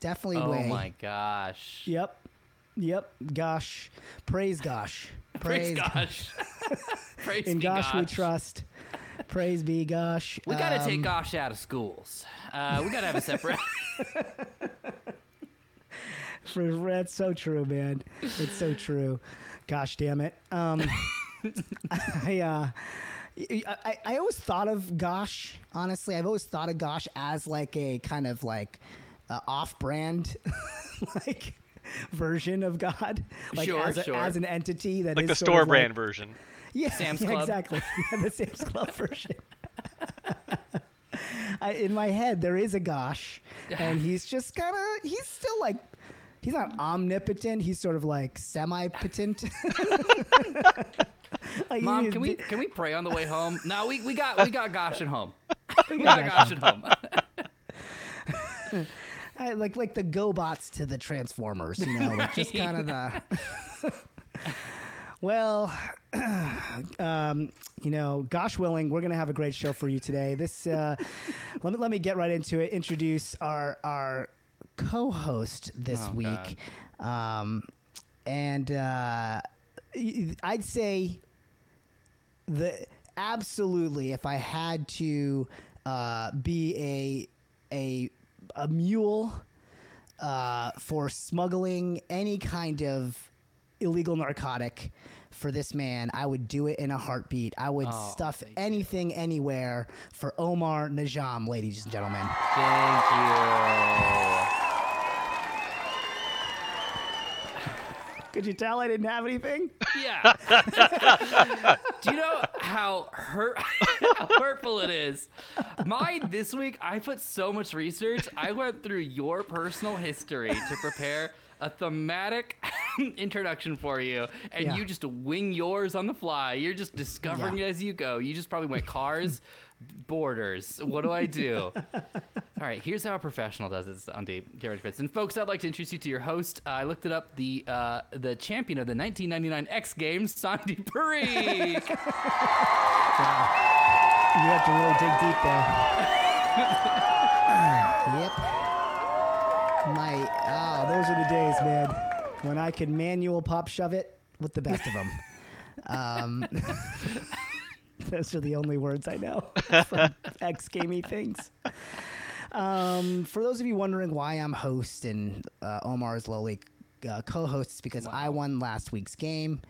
definitely Oh way. my gosh. Yep. Yep. Gosh. Praise gosh. Praise gosh. Praise In be gosh, we trust. Praise be gosh. We gotta take Um, gosh out of schools. Uh, we gotta have a separate. For, that's so true, man. It's so true. Gosh damn it. Um, I, uh, I- I always thought of gosh. Honestly, I've always thought of gosh as like a kind of like uh, off-brand, like version of God, like Sure, as, a, sure. as an entity that Like is the sort of store like- brand version. Yeah, Sam's yeah, Club. exactly. Yeah, the Sam's Club version. I, in my head, there is a Gosh, and he's just kind of, he's still like, he's not omnipotent. He's sort of like semi-potent. Like, Mom, can we can we pray on the way home? No, we, we got we got gosh at home. We got got gosh at home. I, like like the GoBots to the Transformers, you know, like just kind of the. well, um, you know, gosh willing, we're gonna have a great show for you today. This, uh, let me let me get right into it. Introduce our our co-host this Oh, week, um, and uh, I'd say the absolutely if I had to uh, be a a a mule uh, for smuggling any kind of illegal narcotic for this man, I would do it in a heartbeat. I would Oh, stuff thank you. anything anywhere for Omar Najam, ladies and gentlemen. Thank you. Could you tell I didn't have anything? Yeah. Do you know how hurt how hurtful it is? Mine this week, I put so much research. I went through your personal history to prepare a thematic introduction for you, and Yeah. you just wing yours on the fly. You're just discovering Yeah. it as you go. You just probably went cars, borders. What do I do? All right, here's how a professional does it on the Garage Bits. And folks, I'd like to introduce you to your host. Uh, I looked it up, the uh, the champion of the 1999 X Games, Sandy Parikh. You have to really dig deep there. yep. My oh, those are the days, man, when I could manual pop shove it with the best of them. Um, those are the only words I know from X gamey things. Um, for those of you wondering why I'm host and uh, Omar is lowly uh, co-host, it's because I won last week's game.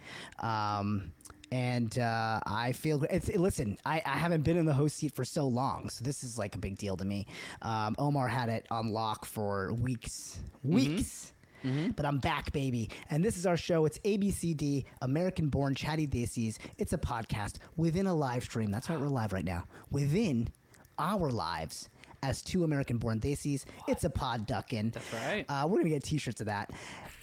Um, and uh, I feel it's, listen. I, I haven't been in the host seat for so long, so this is like a big deal to me. Um, Omar had it on lock for weeks, weeks. Mm-hmm. But I'm back, baby. And this is our show. It's ABCD, American Born Chatty Desis. It's a podcast within a live stream. That's right, we're live right now. Within our lives as two American Born Desis. It's a pod duckin'. That's right. Uh, we're gonna get T-shirts of that.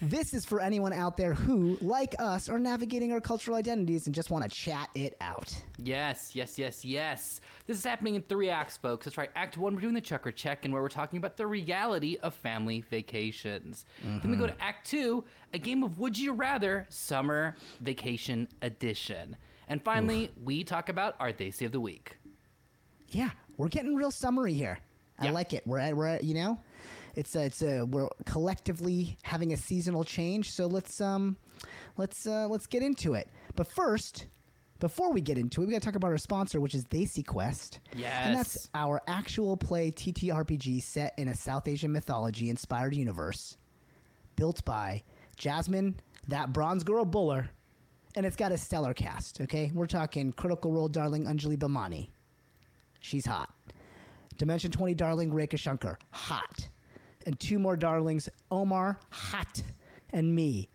This is for anyone out there who, like us, are navigating our cultural identities and just want to chat it out. Yes, yes, yes, yes. This is happening in three acts, folks. That's right. Act one, we're doing the Chakra Check, and where we're talking about the reality of family vacations. Then we go to Act two, a game of Would You Rather Summer Vacation Edition. And finally, we talk about our Desi of the Week. Yeah, we're getting real summary here. I Yeah. like it. We're at, we're at, you know, it's a, it's a, we're collectively having a seasonal change. So let's um, let's uh, let's get into it. But first, before we get into it, we got to talk about our sponsor, which is Desi Quest. Yeah, and that's our actual play TTRPG set in a South Asian mythology inspired universe, built by Jasmine, that bronze girl Bhullar, and it's got a stellar cast. Okay, we're talking Critical Role darling Anjali Bhimani. She's hot. Dimension 20 darling Rekha Shankar, hot. And two more darlings, Omar, hot. And me,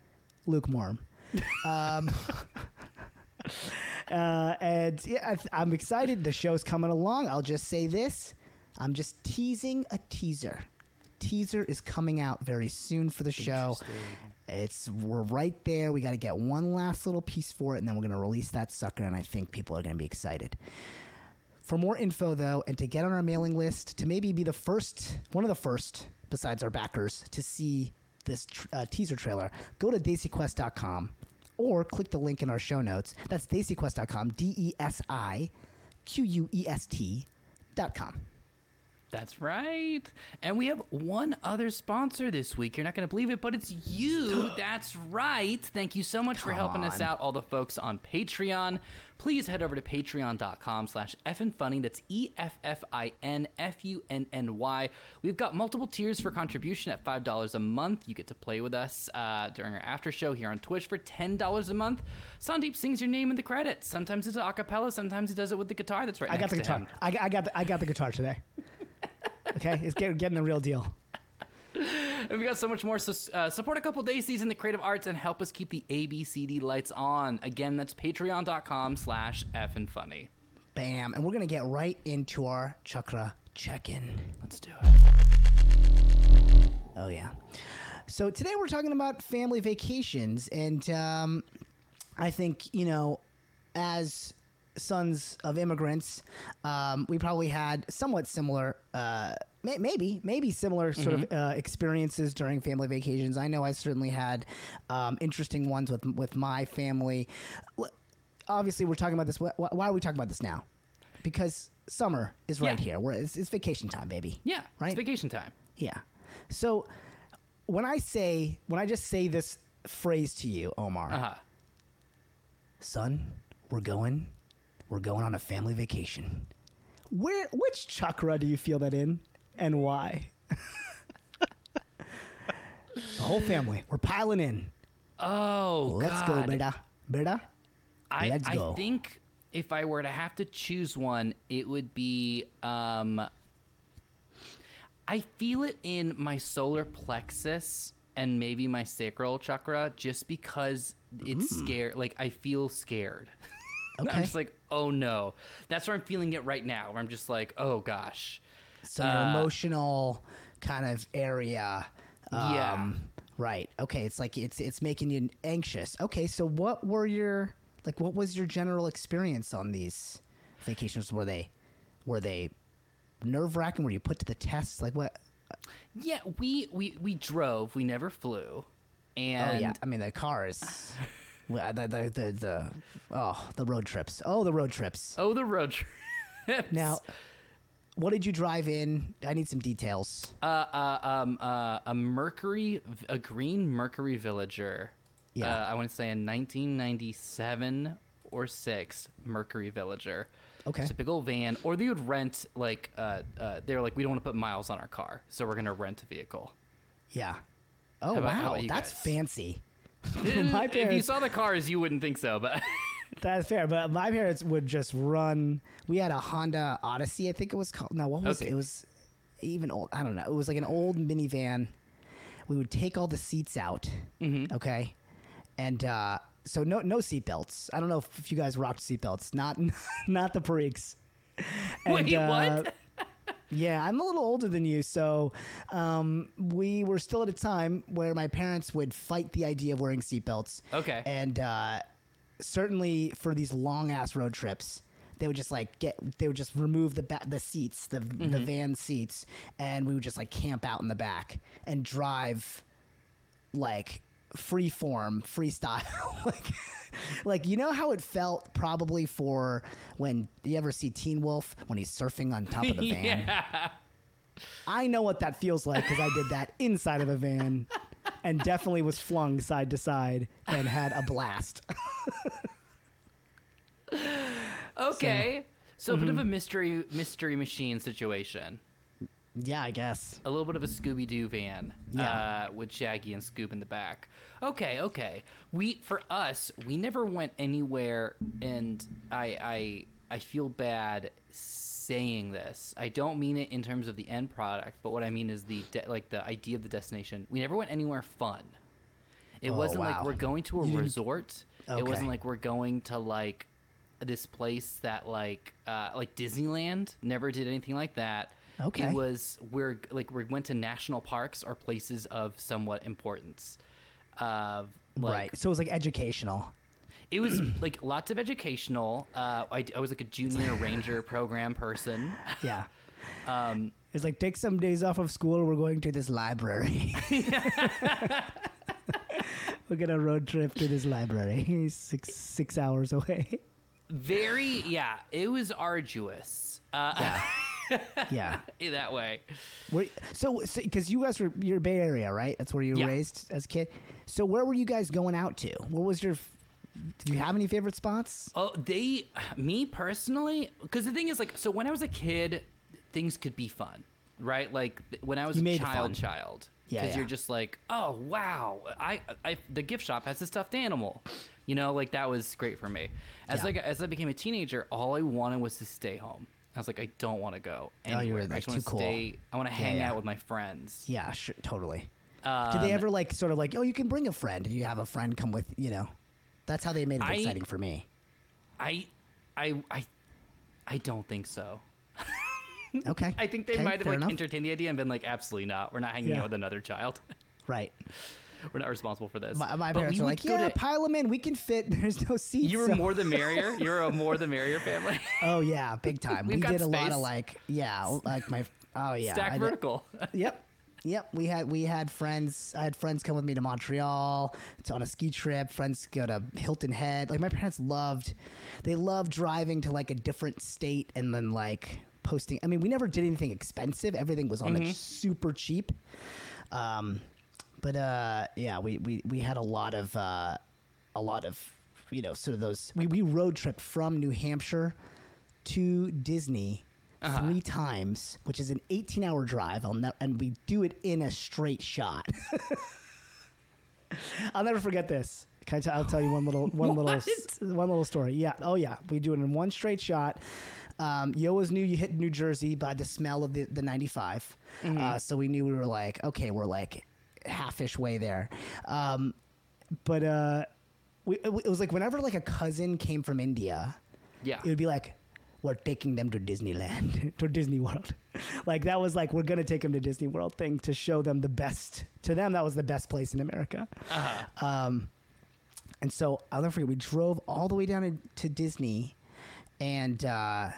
lukewarm. um, uh, and yeah, I, I'm excited. The show's coming along. I'll just say this I'm just teasing a teaser. Teaser is coming out very soon for the show. It's we're right there. We got to get one last little piece for it, and then we're gonna release that sucker. And I think people are gonna be excited. For more info, though, and to get on our mailing list, to maybe be the first, one of the first, besides our backers, to see this uh, teaser trailer, go to desiquest.com or click the link in our show notes. That's desiquest.com, D E S I Q U E S T.com. That's right. And we have one other sponsor this week. You're not going to believe it, but it's you. That's right. Thank you so much for helping us out, all the folks on Patreon. Please head over to patreon.com slash effinfunny. That's E E-F-F-I-N-F-U-N-N-Y. We've got multiple tiers for contribution at $5 a month. You get to play with us uh, during our after show here on Twitch for $10 a month. Sandeep sings your name in the credits. Sometimes it's a cappella. Sometimes he does it with the guitar that's right I got the guitar. I, got- I got the, I got the guitar today. Okay, it's getting, getting the real deal. And we got so much more. So uh, support a couple Desis in the creative arts and help us keep the ABCD lights on. Again, that's patreon.com slash F and funny. Bam, and we're gonna get right into our chakra check-in. Let's do it. Oh yeah. So today we're talking about family vacations, and um, I think you know, as sons of immigrants, um, we probably had somewhat similar, uh, may- maybe maybe similar sort of uh, experiences during family vacations. I know I certainly had um, interesting ones with with my family. Obviously, we're talking about this. Wh- wh- Why are we talking about this now? Because summer is right Yeah. here. We're, it's, it's vacation time, baby. Yeah, Right? it's vacation time. Yeah. So when I say when I just say this phrase to you, Omar, Uh huh. son, we're going we're going on a family vacation. Where which chakra do you feel that in and why? the whole family. We're piling in. Oh, Let's God. go, beta. Beta? I, Let's I go. think if I were to have to choose one, it would be. Um, I feel it in my solar plexus and maybe my sacral chakra, just because it's scared. Like I feel scared. Okay. I'm just like, oh no. That's where I'm feeling it right now. Where I'm just like, oh gosh. So Uh, emotional kind of area. Yeah. Um, Right. Okay. It's like it's it's making you anxious. Okay. So what were your like? What was your general experience on these vacations? Were they were they nerve wracking? Were you put to the test? Like what? Yeah, we we we drove. We never flew. And oh yeah. I mean the cars. well, the, the the the oh the road trips. Oh the road trips. oh, the road trip. Now, what did you drive in? I need some details. uh, uh, um, uh, a Mercury, a green Mercury Villager. Yeah. Uh, I want to say in 1997 or six Mercury Villager. Okay. It's a big old van, or they would rent like uh, uh, they were like, we don't want to put miles on our car, so we're gonna rent a vehicle. Yeah. Oh wow, that's guys? fancy. my if you saw the cars, you wouldn't think so, but that's fair. But my parents would just run. We had a Honda Odyssey, I think it was called. No, what was it? Okay. It was even old. I don't know. It was like an old minivan. We would take all the seats out. Mm-hmm. Okay, and uh, so no no seatbelts. I don't know if, you guys rocked seatbelts. Not not the Parikhs. Wait, uh, what? Yeah, I'm a little older than you, so um, we were still at a time where my parents would fight the idea of wearing seatbelts. Okay. And uh, certainly for these long ass road trips, they would just like get they would just remove the ba- the seats, the the van seats, and we would just like camp out in the back and drive like free form, freestyle. like like you know how it felt probably for when you ever see Teen Wolf when he's surfing on top of the van. yeah. I know what that feels like because I did that inside of a van and definitely was flung side to side and had a blast. Okay. So, a bit of Mm-hmm. a mystery mystery machine situation. Yeah, I guess. A little bit of a Scooby Doo van. Yeah. Uh, with Shaggy and Scoob in the back. Okay, okay. We for us, we never went anywhere, and I I I feel bad saying this. I don't mean it in terms of the end product, but what I mean is the de- like the idea of the destination. We never went anywhere fun. It Oh, wasn't like we're going to a resort. It wasn't like we're going to like this place that like uh like Disneyland. Never did anything like that. Okay. It was we're like we went to national parks or places of somewhat importance. Uh, like, right. So it was like educational. It was like lots of educational. Uh, I, I was like a junior ranger program person. Yeah. Um, It's like take some days off of school. We're going to this library. we're gonna road trip to this library. Six six hours away. very yeah. It was arduous. Uh, Yeah. In that way. Were, so, because you guys were you're Bay Area, right? That's where you were Yeah. raised as a kid. So, where were you guys going out to? What was your? do you have any favorite spots? Oh, they, me personally, because the thing is, like, so when I was a kid, things could be fun, right? Like when I was You a child, child, Yeah, because yeah. you're just like, oh wow, I, I, the gift shop has a stuffed animal, you know, like that was great for me. As Yeah. like as I became a teenager, all I wanted was to stay home. I was like, I don't want to go Oh, you were, anywhere. I like, just want too to cool. stay. I want to hang yeah. out with my friends. Yeah, sure, totally. Um, Did they ever like sort of like, oh, you can bring a friend, you have a friend come with, you know? That's how they made it I- exciting for me. I, I, I, I don't think so. Okay. I think they Okay, might have like enough. entertained the idea and been like, absolutely not. We're not hanging Yeah. out with another child. Right. We're not responsible for this. My, my parents are like, yeah, to- pile them in. We can fit. There's no seats. you were so- more the merrier. You're a more the merrier family. Oh yeah, big time. We did a lot of like, yeah, like my. Oh yeah. Stack I did- vertical. Yep. Yep, we had we had friends. I had friends come with me to Montreal to on a ski trip. Friends go to Hilton Head. Like my parents loved, they loved driving to like a different state and then like posting. I mean, we never did anything expensive. Everything was on like super cheap. Um, but uh, yeah, we, we we had a lot of uh, a lot of you know sort of those. We we road trip from New Hampshire to Disney three times, which is an 18 hour drive. I'll ne- and we do it in a straight shot. I'll never forget this. Can I t- I'll tell you one little one little one little story. Yeah. Oh yeah. We do it in one straight shot. Um, you always knew you hit New Jersey by the smell of the, the 95. Uh, so we knew we were like, okay, we're like half-ish way there. Um, but uh, we, it was like whenever like a cousin came from India, Yeah. it would be like we're taking them to disneyland to disney world like that was like we're gonna take them to disney world thing to show them the best to them that was the best place in america Uh-huh. um, and so i'll never forget we drove all the way down to, to disney and uh,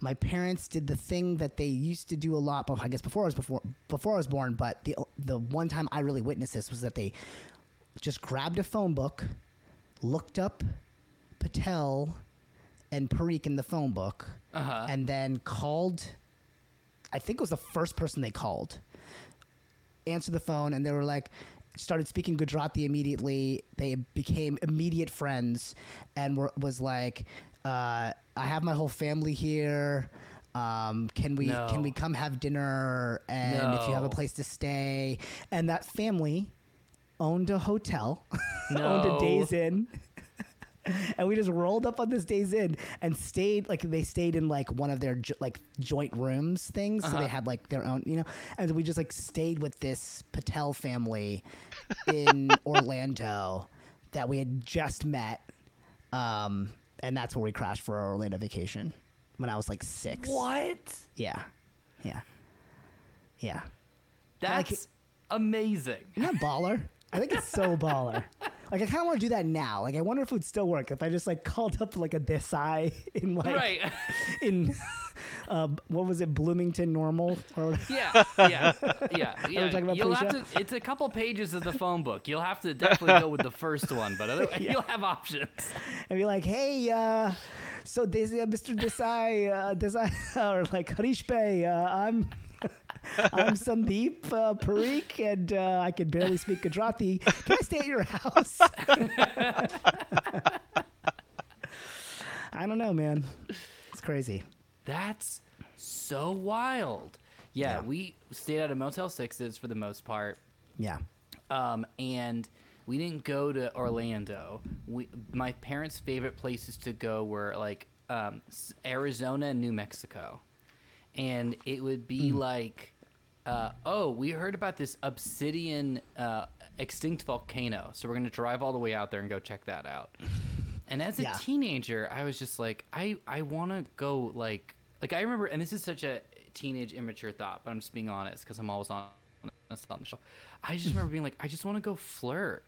my parents did the thing that they used to do a lot but i guess before i was before before i was born but the the one time i really witnessed this was that they just grabbed a phone book looked up patel and Parikh in the phone book, Uh-huh. and then called. I think it was the first person they called. Answered the phone, and they were like, started speaking Gujarati immediately. They became immediate friends, and were, was like, uh, "I have my whole family here. Um, can we can we come have dinner? And if you have a place to stay." And that family owned a hotel, owned a Days Inn. And we just rolled up on this days in and stayed like they stayed in like one of their jo- like joint rooms things. So they had like their own you know? And we just like stayed with this patel family in orlando that we had just met. Um and that's where we crashed for our orlando vacation when i was like six. What? yeah. Yeah. Yeah. That's Like- amazing. isn't that baller? I think it's so baller. Like i kind of want to do that now. Like i wonder if it would still work if i just like called up like a desai in like Right. in uh, what was it, Bloomington Normal? Or Yeah, yeah, yeah, yeah. about You'll have to. It's a couple pages of the phone book. You'll have to definitely go with the first one, but otherwise you'll have options. and be like, hey, uh, so this, uh, Mr. Desai, uh, Desai, or like Harish Bhai, uh, I'm. I'm Sandeep uh, Parikh, and uh, I can barely speak Gujarati. Can I stay at your house? I don't know, man. It's crazy. That's so wild. Yeah, Yeah. we stayed at a Motel Sixes for the most part, Yeah. um, and we didn't go to Orlando. We, my parents' favorite places to go were like um, Arizona and New Mexico, and it would be like, uh, oh, we heard about this obsidian uh, extinct volcano, so we're gonna drive all the way out there and go check that out. And as a Yeah. teenager, I was just like, I I want to go like like I remember, and this is such a teenage immature thought, but I'm just being honest because I'm always on honest on the show. I just remember being like, I just want to go flirt.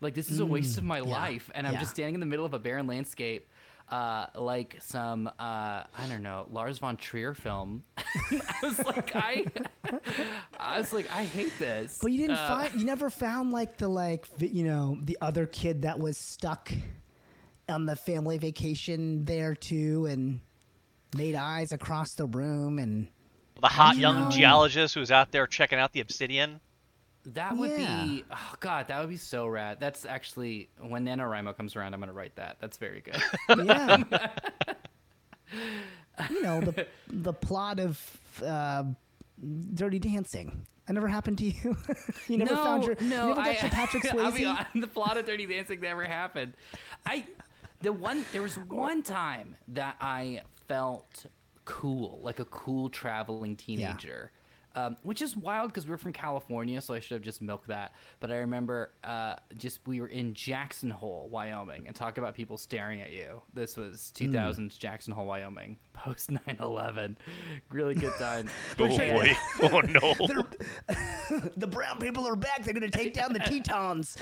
Like this is a waste of my Mm, yeah, life, and I'm yeah. just standing in the middle of a barren landscape, uh, like some uh, I don't know Lars von Trier film. I was like, I, I was like, I hate this. But you didn't Uh, find, you never found like the like, you know, the other kid that was stuck on the family vacation there too, and made eyes across the room, and The hot You young know- geologist who was out there checking out the obsidian. That would Yeah. be oh god, that would be so rad. That's actually when NaNoWriMo comes around, I'm gonna write that. That's very good. yeah, you know the the plot of uh, Dirty Dancing. That never happened to you. you never no, found your no, you never got I, your Patrick I'll be Swayze. the plot of Dirty Dancing never happened. I the one there was one time that I felt cool, like a cool traveling teenager. Um, which is wild because we are from California, so I should have just milked that. But I remember uh, just we were in Jackson Hole, Wyoming, and talk about people staring at you. This was 2000s Jackson Hole, Wyoming, post 9 11. Really good time. Oh boy! Oh no! the brown people are back. They're going to take down the Tetons.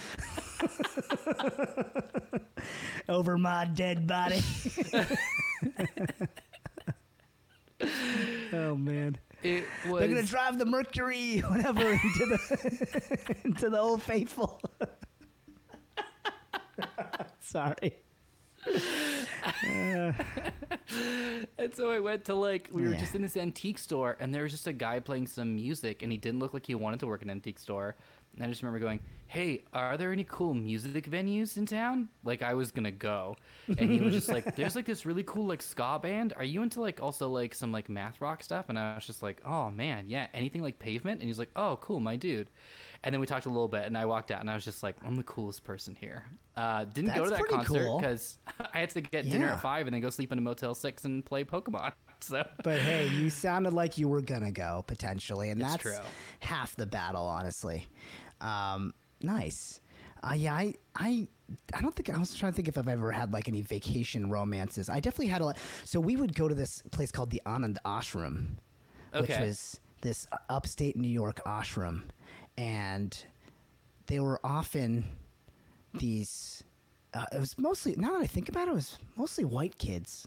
Over my dead body. oh man. It was. They're gonna drive the Mercury, whatever, into the into the old faithful. Sorry. And so I went to like we were Yeah. just in this antique store, and there was just a guy playing some music, and he didn't look like he wanted to work in an antique store. And I just remember going, "Hey, are there any cool music venues in town?" Like I was gonna go, and he was just like, "There's like this really cool like ska band. Are you into like also like some like math rock stuff?" And I was just like, "Oh man, yeah, anything like Pavement." And he's like, "Oh, cool, my dude." And then we talked a little bit, and I walked out, and I was just like, "I'm the coolest person here." Uh, didn't go to that concert cool. because I had to get dinner at five and then go sleep in a Motel Six and play Pokemon. So But hey, you sounded like you were gonna go potentially, and It's that's true. half the battle, honestly. Um, nice. Uh, yeah, I, I, I don't think I was trying to think if I've ever had like any vacation romances. I definitely had a lot. So we would go to this place called the Anand Ashram, which Okay. was this upstate New York ashram, and they were often these. Uh, it was mostly now that I think about it, it was mostly white kids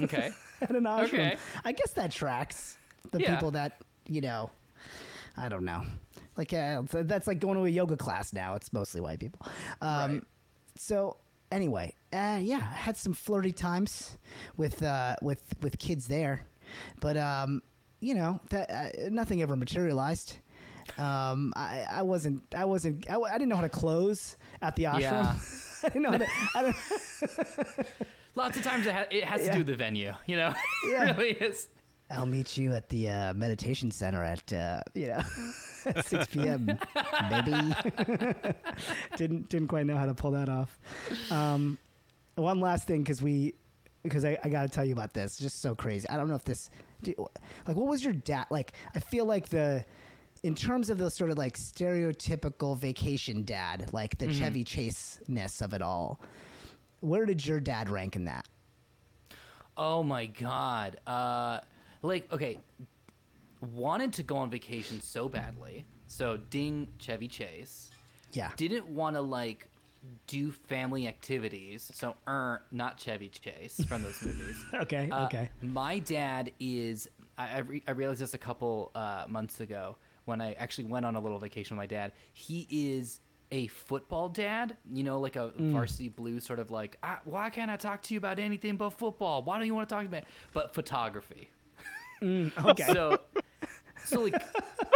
okay, at an ashram. Okay. I guess that tracks the Yeah. people that you know. I don't know. Like uh, that's like going to a yoga class now. It's mostly white people. Um, Right. So anyway, uh, yeah, I had some flirty times with uh, with with kids there, but um, you know that uh, nothing ever materialized. Um, I, I wasn't I wasn't I didn't know how to close at the ashram. Yeah. I didn't know how to. I don't, lots of times it, ha- it has to do with the venue. You know, Yeah. it really is. I'll meet you at the uh, meditation center at uh, you know 6 p.m. Maybe didn't didn't quite know how to pull that off. Um, one last thing because we because I, I got to tell you about this. Just so crazy. I don't know if this like what was your dad like? I feel like the in terms of the sort of like stereotypical vacation dad, like the Chevy Chase ness of it all. Where did your dad rank in that? Oh my god. Uh, like okay, wanted to go on vacation so badly. So ding Chevy Chase. Yeah. Didn't want to like do family activities. So er, not Chevy Chase from those movies. Okay. Uh, okay. My dad is. I, I, re- I realized this a couple uh, months ago when I actually went on a little vacation with my dad. He is a football dad. You know, like a Mm. varsity blue sort of like. "Ah, Why can't I talk to you about anything but football? Why don't you want to talk about? But photography. Okay. So, so like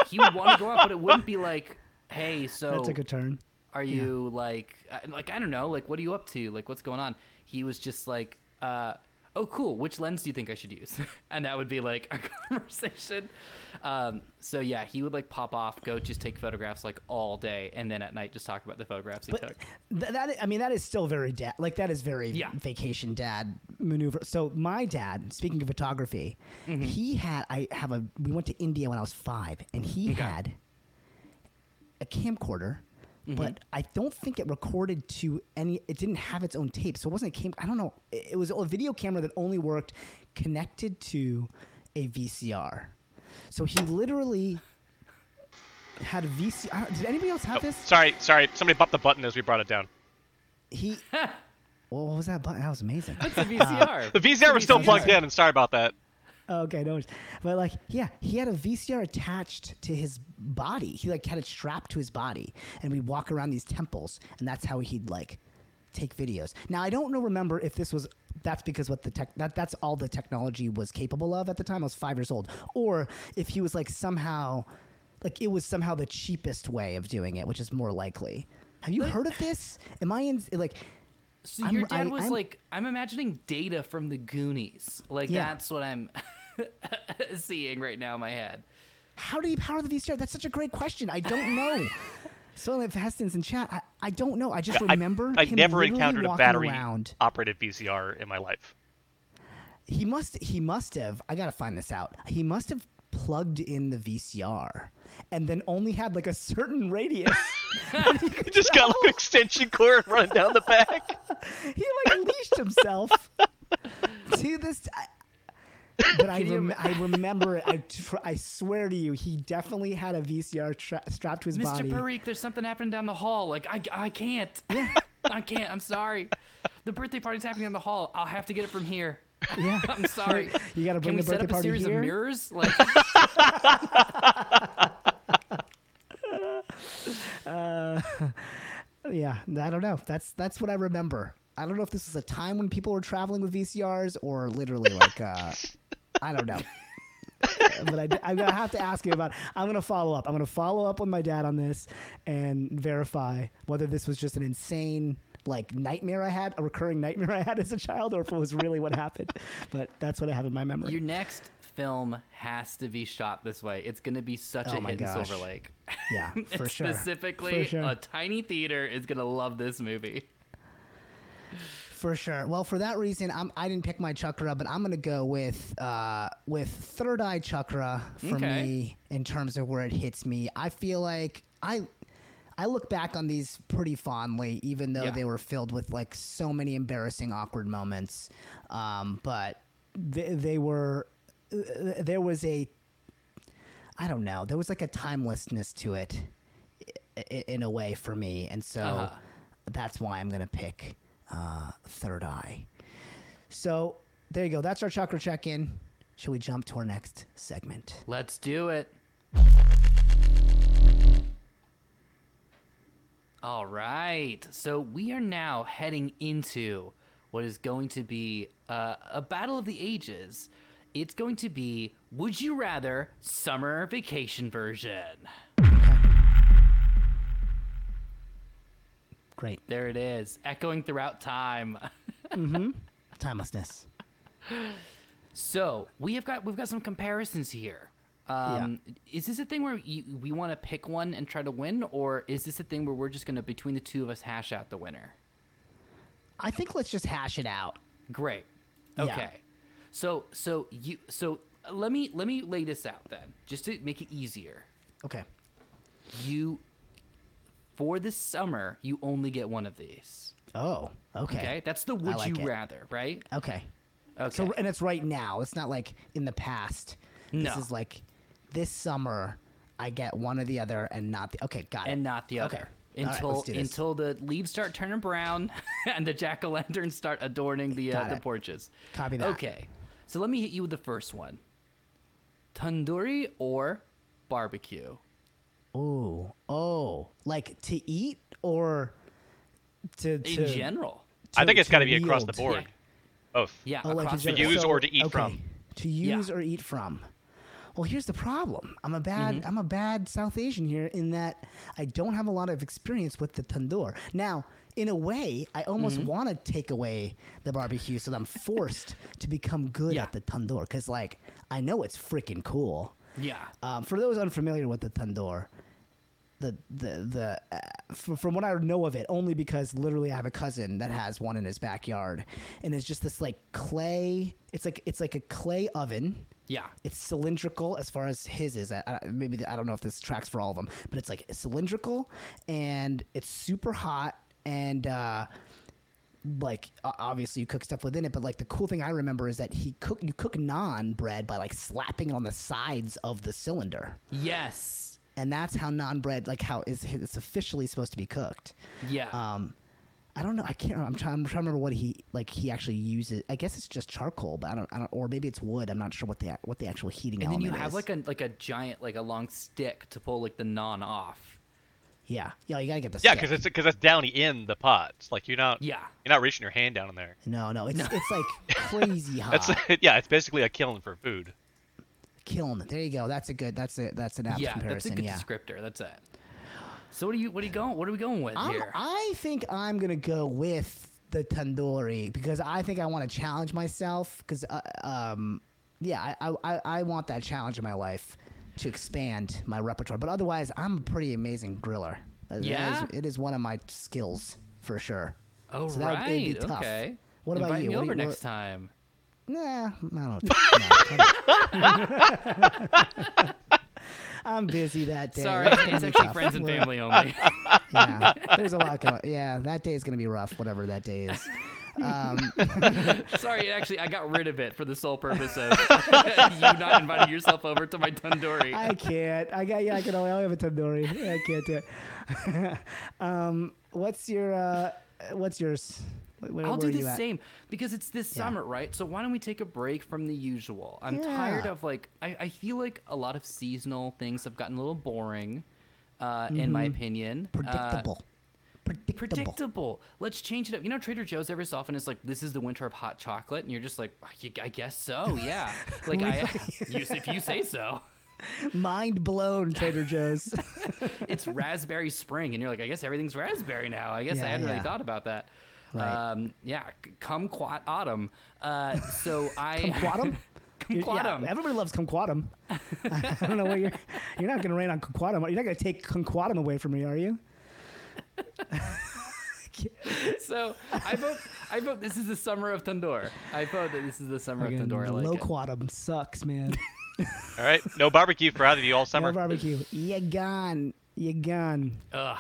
he would want to go out, but it wouldn't be like, hey, so that took a turn. are you like uh, like I don't know like what are you up to like what's going on? He was just like, uh, oh cool, which lens do you think I should use? and that would be like a conversation. Um, so yeah, he would like pop off, go just take photographs like all day, and then at night just talk about the photographs he But took. th- that I mean that is still very dad like that is very Yeah. vacation dad maneuver. So my dad, speaking of photography, Mm-hmm. he had I have a we went to India when I was five, and he had a camcorder. Mm-hmm. But I don't think it recorded to any. It didn't have its own tape, so it wasn't a cam. I don't know. It, it was a video camera that only worked connected to a VCR. So he literally had a VCR. Did anybody else have Oh, this? sorry, sorry. Somebody bumped the button as we brought it down. He. well, what was that button? That was amazing. That's a VCR. The VCR was still VCR. plugged in, and sorry about that. Okay, no worries. But like, yeah, he had a VCR attached to his body. He like had it strapped to his body, and we'd walk around these temples, and that's how he'd like take videos. Now I don't know remember if this was that's because what the tech that that's all the technology was capable of at the time. I was five years old, or if he was like somehow like it was somehow the cheapest way of doing it, which is more likely. Have you heard of this? Am I in like? So I'm- your dad I- was I'm- like, I'm imagining data from the Goonies. Like Yeah. that's what I'm seeing right now in my head. How do you power the VCR? That's such a great question. I don't know. so if Heston's in chat, I, I don't know. I just I- remember I, him never encountered a battery around. operated VCR in my life. He must he must have I gotta find this out. He must have plugged in the VCR and then only had like a certain radius. that he could Just got like an extension cord running down the back. he like leashed himself to this. I, but I, rem- I remember it. I, tr- I swear to you, he definitely had a VCR tra- strapped to his Mr. body. Mr. Parikh, there's something happening down the hall. Like I, I can't. I can't. I'm sorry. The birthday party's happening down the hall. I'll have to get it from here. Yeah, I'm sorry. You gotta bring Can we the set up a series here. of mirrors? Like Yeah, I don't know. That's that's what I remember. I don't know if this was a time when people were traveling with VCRs or literally like uh, I don't know. but I, I'm gonna have to ask you about. I'm gonna follow up. I'm gonna follow up with my dad on this and verify whether this was just an insane like nightmare I had, a recurring nightmare I had as a child, or if it was really what happened. But that's what I have in my memory. your next film has to be shot this way. It's gonna be such Oh a my hit in gosh. Silver Lake. yeah, for sure. Specifically, For sure. a tiny theater is gonna love this movie. For sure. Well, for that reason, I'm, I didn't pick my chakra, but I'm gonna go with uh, with third eye chakra for Okay. me in terms of where it hits me. I feel like I I look back on these pretty fondly, even though Yeah. they were filled with like so many embarrassing, awkward moments. Um, but they, they were uh, there was a I don't know. There was like a timelessness to it in a way for me, and so Uh-huh. that's why I'm gonna pick uh, Third Eye. So there you go. That's our chakra check-in. Shall we jump to our next segment? Let's do it. All right. So we are now heading into what is going to be uh, a battle of the ages. It's going to be Would You Rather Summer Vacation version. Great. There it is, echoing throughout time. Hmm. Timelessness. So we have got we've got some comparisons here. Um, Is this a thing where you, we want to pick one and try to win, or is this a thing where we're just going to between the two of us hash out the winner? I think let's just hash it out. Great. Yeah. Okay. So so you so let me let me lay this out then, just to make it easier. Okay. You for this summer, you only get one of these. Oh, okay. Okay, that's the would like you it. rather, right? Okay. Okay. So and it's right now. It's not like in the past. No. This is like this summer I get one or the other and not the Okay, got it. and not the Okay. other. All right, Until let's do this. until the leaves start turning brown and the jack o' lanterns start adorning the uh, the porches. Copy that. Okay, so let me hit you with the first one: tandoori or barbecue. Ooh. Oh. Like to eat or to, In to general, I think it's to got to be across the board. Yeah. Both. yeah, Oh, like across in the use So- or to eat okay. from. To Yeah. use or eat from. Well, here's the problem. I'm a bad Mm-hmm. I'm a bad South Asian here in that I don't have a lot of experience with the tandoor. Now, in a way, I almost Mm-hmm. want to take away the barbecue so that I'm forced to become good Yeah. at the tandoor because, like, I know it's freaking cool. Yeah. Um, for those unfamiliar with the tandoor, the the the uh, from what I know of it, only because literally I have a cousin that has one in his backyard, and it's just this like clay. It's like it's like a clay oven. Yeah. It's cylindrical as far as his is. I, I, maybe the, I don't know if this tracks for all of them, but it's like cylindrical and it's super hot and. uh like obviously you cook stuff within it, but like the cool thing I remember is that he cook you cook naan bread by like slapping it on the sides of the cylinder Yes. and that's how naan bread like how is it's officially supposed to be cooked. Yeah. Um, I don't know. I can't. I'm trying. I'm trying to remember what he like. He actually uses. I guess it's just charcoal, but I don't. I don't. Or maybe it's wood. I'm not sure what the what the actual heating. and then you have is. like a like a giant like a long stick to pull like the naan off. Yeah, yeah, you gotta get the Yeah, because it's because it's down in the pots. Like you're not Yeah. you're not reaching your hand down in there. no, no, it's it's like crazy hot. That's yeah, it's basically a kiln for food. kiln. There you go. That's a good. That's a that's an apt Yeah, that's a good yeah. descriptor. That's it. So what are you what are you going what are we going with I'm, here? I think I'm gonna go with the tandoori because I think I want to challenge myself. Because uh, um, yeah, I, I I want that challenge in my life to expand my repertoire. But otherwise, I'm a pretty amazing griller. Uh, that is- Yeah? it is one of my skills for sure. oh so that would- right, tough. okay. What about Invite you? me What over you- next time. Nah, I don't. no. I'm busy that day. Sorry, That's it's actually tough. friends and family only. Yeah, there's a lot going. Yeah, that day is gonna be rough. Whatever that day is. Um, Sorry, actually, I got rid of it for the sole purpose of you not inviting yourself over to my tandoori. I can't. I got. Yeah, I can only I have a tandoori. I can't do it. um, what's your? Uh, what's yours? Where, I'll do the same because it's this Yeah. summer, right? So why don't we take a break from the usual? I'm tired of like I, I feel like a lot of seasonal things have gotten a little boring, uh, in my opinion. Uh, Mm-hmm. Predictable. predictable. predictable. Let's change it up. You know, Trader Joe's every so often is like, "This is the winter of hot chocolate," and you're just like, "I- "I guess so, yeah." Like I, you, if you say so. Mind blown, Trader Joe's. It's raspberry spring, and you're like, "I guess everything's raspberry now." I guess I hadn't yeah. really thought about that. Right. Um, yeah, c- kumquat autumn. Uh, so I Kumquatum? You're- kumquatum. Yeah, everybody loves kumquatum. I don't know what you're. You're not going to rain on kumquatum. You're not going to take kumquatum away from me, are you? so I vote. I vote. This is the summer of Tandoor. I vote that this is the summer of Tandoor. I like low it. quatum sucks, man. All right, no barbecue for either of you all summer. no summer. barbecue. You gone. You gone. Ugh.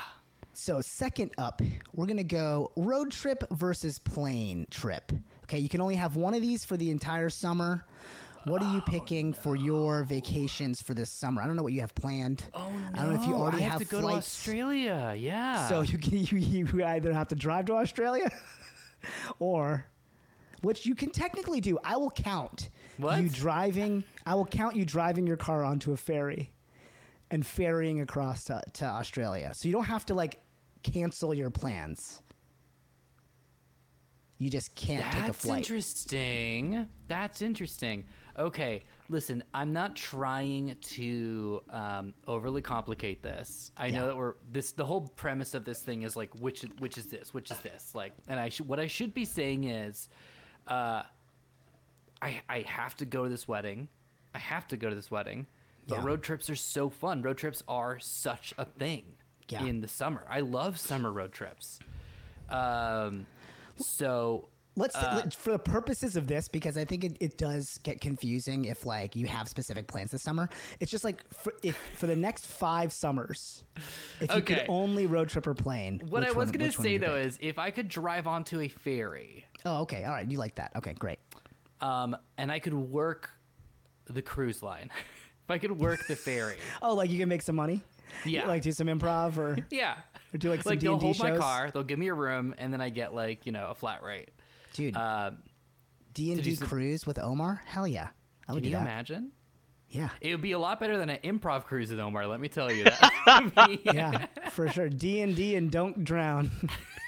So second up, we're gonna go road trip versus plane trip. Okay, you can only have one of these for the entire summer. What are you picking for your vacations for this summer? I don't know what you have planned. Oh no! I don't know if you already I have, have, to go flights. to Australia. Yeah. So you can you, you either have to drive to Australia, or which you can technically do. I will count What? you driving. I will count you driving your car onto a ferry, and ferrying across to, to Australia. So you don't have to like cancel your plans. You just can't take a flight. That's interesting. That's interesting. Okay, listen, I'm not trying to um, overly complicate this. I know that we're this. The whole premise of this thing is like, which which is this? Which is this? Like, and I should what I should be saying is, uh, I I have to go to this wedding. I have to go to this wedding. But Yeah. road trips are so fun. Road trips are such a thing Yeah. in the summer. I love summer road trips. Um, so Let's Uh, for the purposes of this, because I think it, it does get confusing if like you have specific plans this summer. It's just like for, if for the next five summers, if you Okay. could only road trip or plane. What I was gonna say though pick? is if I could drive onto a ferry, oh, okay, all right, you like that? Okay, great. um, and I could work the cruise line. if I could work the ferry, Oh, like you can make some money. Yeah. like do some improv or yeah. or do like some Like D they'll and D hold shows. my car, they'll give me a room, and then I get like you know a flat rate. Dude, Um, D and did you D see- cruise with Omar? Hell yeah, I would can do you that. imagine? Yeah, It would be a lot better than an improv cruise with Omar. Let me tell you that. yeah, for sure. D and D and don't drown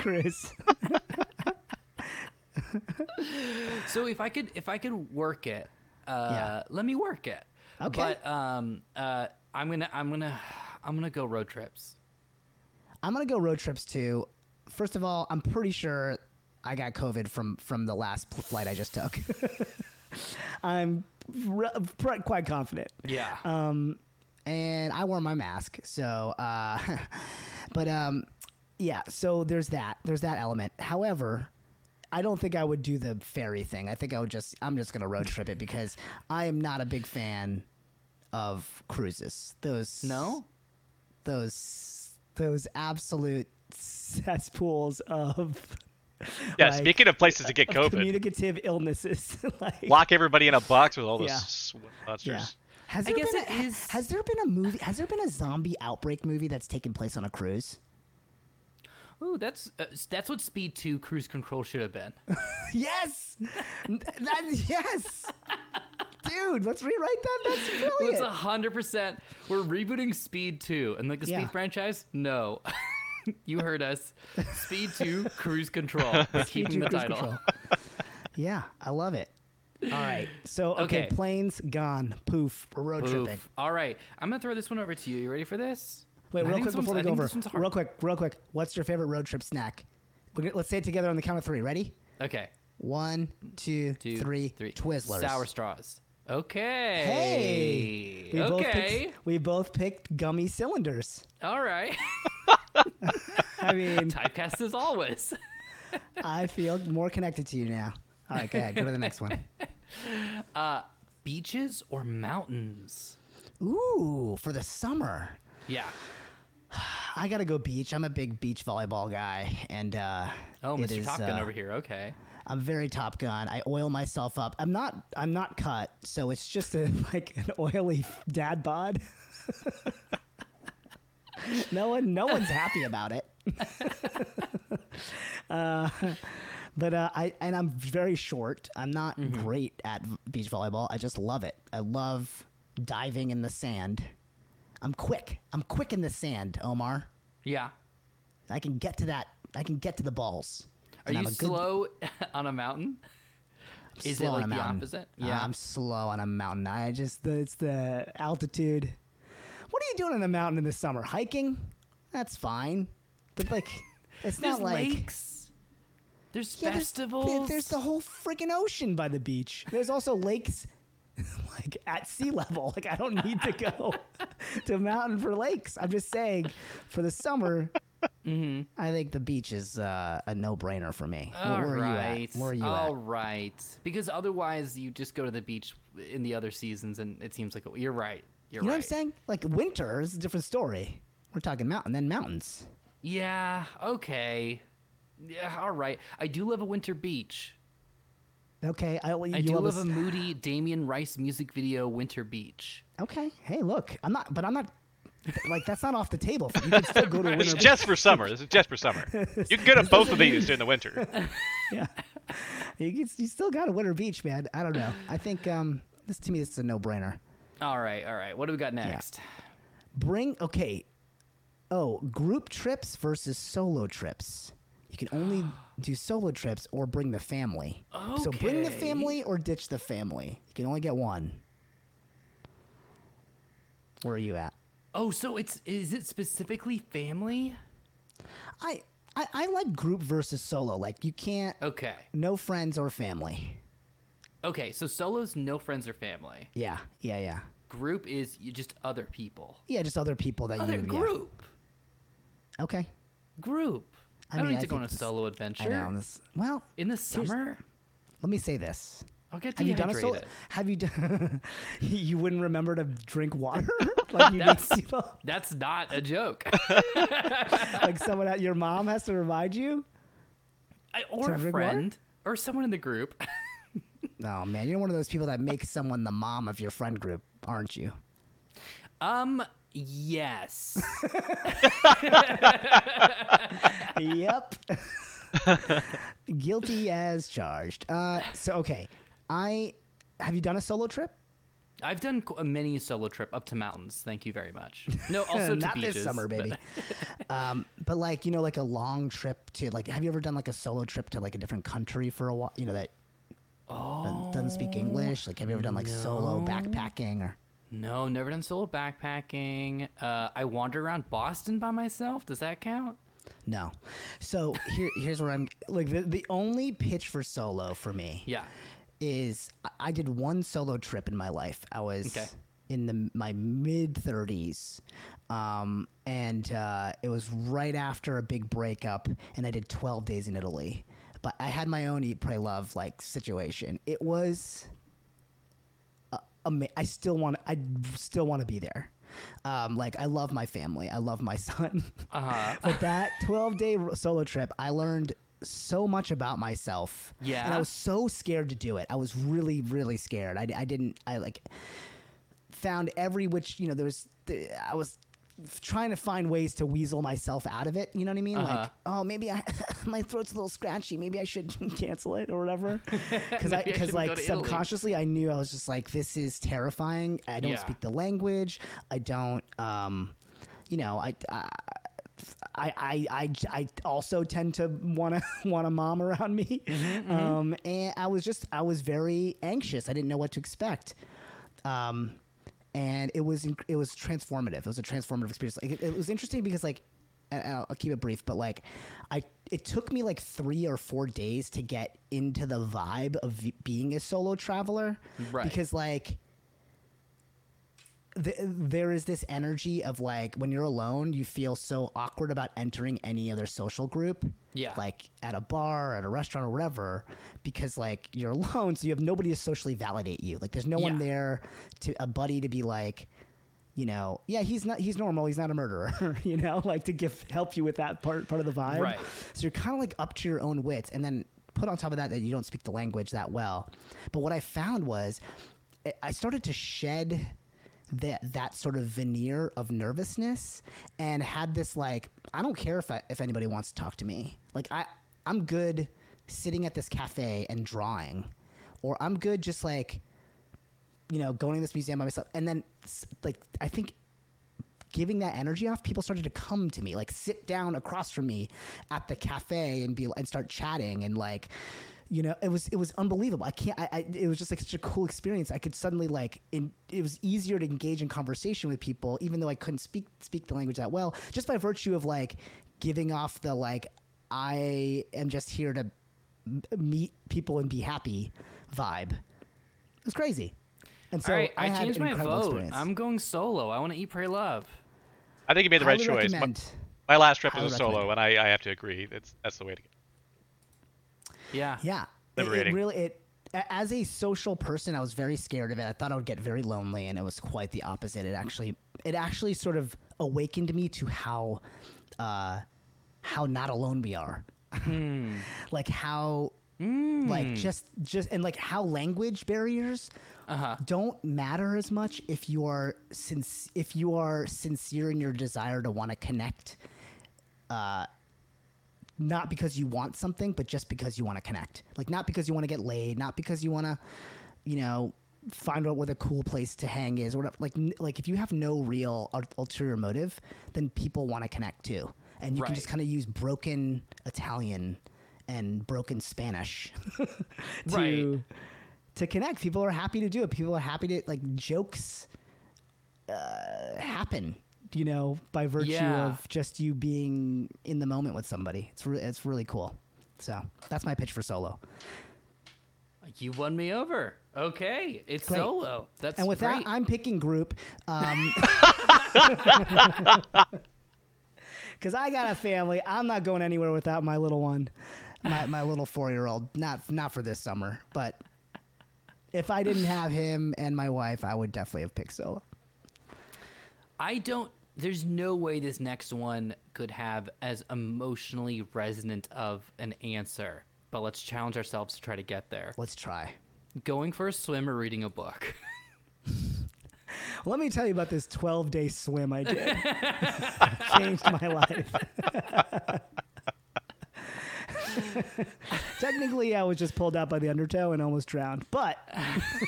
Chris. So if I could, if I could work it, uh, Yeah. let me work it. Okay. But um, uh, I'm gonna, I'm gonna, I'm gonna go road trips. I'm gonna go road trips too. First of all, I'm pretty sure I got COVID from from the last flight I just took. I'm re- pr- quite confident. Yeah. Um, and I wore my mask, so uh, but um, yeah. So there's that. There's that element. However. I don't think I would do the ferry thing. I think I would just I'm just gonna road trip it because I am not a big fan of cruises. Those no. Those those absolute cesspools of Yeah, like, speaking of places to get COVID, communicative illnesses. like, lock everybody in a box with all those Yeah. sw- yeah. monsters. Has I there guess been it a, is- Has there been a movie? Has there been a zombie outbreak movie that's taken place on a cruise? Ooh, that's uh, that's what Speed Two Cruise Control should have been. yes, that yes. Dude, let's rewrite that. That's It's brilliant. a hundred percent. We're rebooting Speed Two, and like the Yeah. Speed franchise. No, you heard us. Speed Two, Cruise Control. We're keeping the title. control. yeah, I love it. All right. So, okay, Okay. planes gone. Poof. We're road tripping. All right, I'm gonna throw this one over to you. You ready for this? Wait, real quick before we go over. this one's hard. Real quick, real quick. What's your favorite road trip snack? Gonna- Let's say it together on the count of three. Ready? Okay. One, two, Two, three. three. Twizzlers. Sour straws. Okay. Hey. We Both okay. picked, we both picked gummy cylinders. All right. I mean, Typecast as always. I feel more connected to you now. All right, go ahead. Go to the next one. Beaches or mountains? Ooh, for the summer. Yeah. I gotta go beach. I'm a big beach volleyball guy, and uh, Oh, Mr. is, uh, over here. Okay. I'm very Top Gun. I oil myself up. I'm not. I'm not cut, so it's just a like an oily dad bod. no one, no one's happy about it. uh, but uh, I and I'm very short. I'm not great at beach volleyball. I just love it. I love diving in the sand. I'm quick. I'm quick in the sand, Omar. Yeah. I can get to that. I can get to the balls. Are you I'm good- slow on a mountain? Is it slow on like a the mountain. opposite? Uh, Yeah. I'm slow on a mountain. I just the, it's the altitude. What are you doing on the mountain in the summer? Hiking? That's fine, but like, it's not like lakes. There's Yeah, there's- festivals. there- There's, the whole freaking ocean by the beach. There's also lakes. Like at sea level, like I don't need to go to a mountain for lakes. I'm just saying, for the summer, Mm-hmm. I think the beach is uh, a no-brainer for me. Where- All where, are right. you at? Where are you All at? right. Because otherwise, you just go to the beach in the other seasons, and it seems like you're right. You're right. You know right. what I'm saying? Like winter is a different story. We're talking mountain, then mountains. Yeah. Okay. Yeah. All right. I do love a winter beach. Okay, I, you I do love a a moody Damien Rice music video, "Winter Beach." Okay, hey, look, I'm not, but I'm not. Like that's not off the table. You can still go to a This is winter. just for summer. This is just for summer. You can get at both of these during the winter. yeah, you, can, you still got a winter beach, man. I don't know. I think um, this to me, this is a no-brainer. All right. All right. What do we got next? Bring okay. Oh, group trips versus solo trips. You can only do solo trips or bring the family. So bring the family or ditch the family. You can only get one. Where are you at? Oh, so it's is it specifically family? I, I I like group versus solo. Like you can't Okay. no friends or family. Okay. So solos, no friends or family. Yeah, yeah, yeah. Group is you just other people. Yeah, just other people that Other you yeah. group. Okay. Group. I, I don't mean, need I to go on think a this- solo I adventure. know. This, well, In the summer, let me say this. I'll get Have you done a dehydrated. solo? Have you done? you wouldn't remember to drink water? like you That's- That's not a joke. like someone at your mom has to remind you. I, or a friend or someone in the group. oh man, you're one of those people that makes someone the mom of your friend group, aren't you? um. Yes. yep. Guilty as charged. Uh, so okay, I have you done a solo trip? I've done a mini solo trip up to mountains. Thank you very much. No, also to Not beaches. this summer, but- baby. um, but like you know, like a long trip to like. Have you ever done like a solo trip to like a different country for a while? You know that Oh. doesn't speak English. Like, have you ever done like solo backpacking or? No, never done solo backpacking. Uh, I wander around Boston by myself. Does that count? No. So here, here's where I'm like the, the only pitch for solo for me Yeah. Is I- did one solo trip in my life. I was Okay. in the my mid 30s. Um, and uh, it was right after a big breakup, and I did 12 days in Italy. But I had my own eat, pray, love like situation. It was ama- I still want I still want to be there. Um, like I love my family. I love my son. Uh-huh. but that 12 day solo trip, I learned so much about myself. Yeah. And? I was so scared to do it. I was really, really scared. I, I didn't, I like found every which, you know, there was, I was trying to find ways to weasel myself out of it. You know what I mean? Uh-huh. Like, oh, maybe I, my throat's a little scratchy. Maybe I should cancel it or whatever. Because I because like subconsciously, I knew I was just like, this is terrifying. I don't Yeah. speak the language. I don't. Um, you know, I. I I, I, I, I also tend to want to want a mom around me, Mm-hmm, Um, and I was just I was very anxious. I didn't know what to expect, um, and it was it was transformative. It was a transformative experience. Like, it, it was interesting because like I'll, I'll keep it brief, but like I it took me like three or four days to get into the vibe of v- being a solo traveler, Right. Because like th- there is this energy of like when you're alone, you feel so awkward about entering any other social group. Yeah. Like at a bar, at a restaurant, or whatever, because like you're alone, so you have nobody to socially validate you. Like there's no one there to a buddy to be like, you know, yeah, he's not he's normal, he's not a murderer, you know, like to give help you with that part part of the vibe. Right. So you're kind of like up to your own wits, and then put on top of that that you don't speak the language that well. But what I found was, I started to shed that that sort of veneer of nervousness, and had this like, I don't care if I, if anybody wants to talk to me. Like I I'm good sitting at this cafe and drawing, or I'm good just like you know, going to this museum by myself. And then, like, I think giving that energy off, people started to come to me, like, sit down across from me at the cafe and be and start chatting and like. You know, it was it was unbelievable. I can't. I, I it was just like such a cool experience. I could suddenly like, in, it was easier to engage in conversation with people, even though I couldn't speak speak the language that well, just by virtue of like giving off the like, I am just here to meet people and be happy vibe. It was crazy. And so All right, I, had changed an my incredible vote. experience. I'm going solo. I want to eat, pray, love. I think you made the right choice. My, my last trip was a solo, recommend. and I, I have to agree. It's that's the way to go. Yeah. Yeah. It- It, really it as a social person, I was very scared of it. I thought I would get very lonely, and it was quite the opposite. It actually it actually sort of awakened me to how uh, how not alone we are. like how like just just and like how language barriers Uh-huh. don't matter as much if you are since if you are sincere in your desire to want to connect uh not because you want something but just because you want to connect like not because you want to get laid not because you want to you know find out where the cool place to hang is or whatever like n- like if you have no real ul- ulterior motive then people want to connect too and you can just kind of use broken italian and broken spanish to Right. to connect. People are happy to do it. People are happy to like jokes uh, happen, you know, by virtue Yeah. of just you being in the moment with somebody. It's re- it's really cool. So that's my pitch for solo. You won me over. Okay, it's Great. solo. That's And with great. that, I'm picking group. Um, Because I got a family. I'm not going anywhere without my little one, my, my little four year old. Not not for this summer, but if I didn't have him and my wife, I would definitely have picked solo. I don't. There's no way this next one could have as emotionally resonant of an answer. But let's challenge ourselves to try to get there. Let's try. Going for a swim or reading a book. Let me tell you about this 12 day swim I did. Changed my life. Technically, I was just pulled out by the undertow and almost drowned, but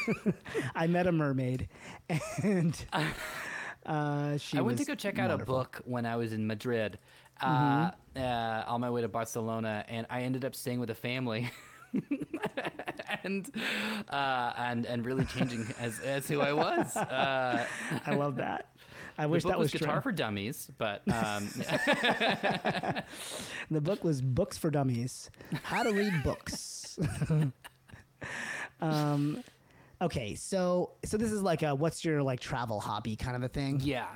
I met a mermaid, and uh, she I went to go check out wonderful. a book when I was in Madrid, Mm-hmm. uh, uh, on my way to Barcelona, and I ended up staying with a family. and uh, and and really changing as as who I was. Uh, I love that. I wish that was was Guitar true. for Dummies, but um, The book was Books for Dummies How to Read Books. um, okay, so so this is like a what's your like travel hobby kind of a thing. yeah,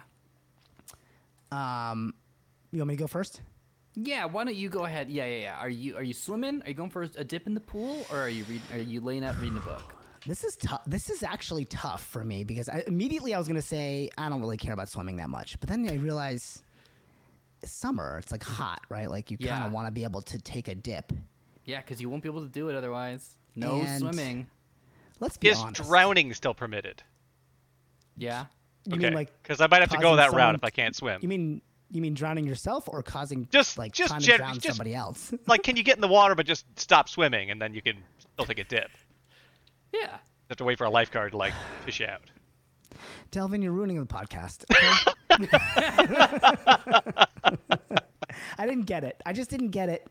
Um, you want me to go first? yeah. Why don't you go ahead? Yeah, yeah, yeah. Are you are you swimming? Are you going for a dip in the pool, or are you read, are you laying out reading a book? This is tough. This is actually tough for me because I, immediately I was gonna say I don't really care about swimming that much, but then I realize it's summer. It's like hot, right? Like you kind of want to be able to take a dip. Yeah, because you won't be able to do it otherwise. No And- swimming. Let's be Is honest. drowning still permitted? Yeah. You okay. mean like Because I might have to go causing that route if I can't swim. you mean you mean drowning yourself or causing Just- like just trying gen- drown just- somebody else? like, can you get in the water but just stop swimming and then you can still take a dip? Yeah. You have to wait for a lifeguard to like fish you out. Delvin, you're ruining the podcast. okay? I didn't get it. I just didn't get it.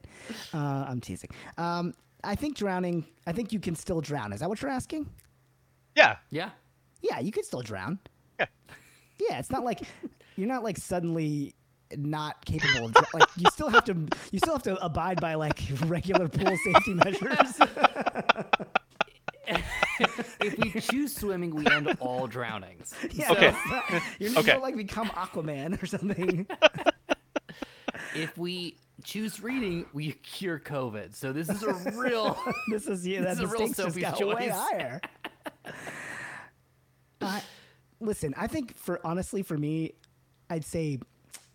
Uh, I'm teasing. Um, I think drowning. I think you can still drown. Is that what you're asking? Yeah. Yeah. Yeah, you can still drown. Yeah. Yeah, it's not like you're not like suddenly not capable of dr- like you still have to you still have to abide by like regular pool safety measures. If we choose swimming, we end all drownings. yeah, Okay. it's not- you're Okay. you don't like become Aquaman or something. If we choose reading, we cure COVID. So this is a real. this is yeah, This that is a real Sophie's got way choice. higher. I listen, I think for honestly for me, I'd say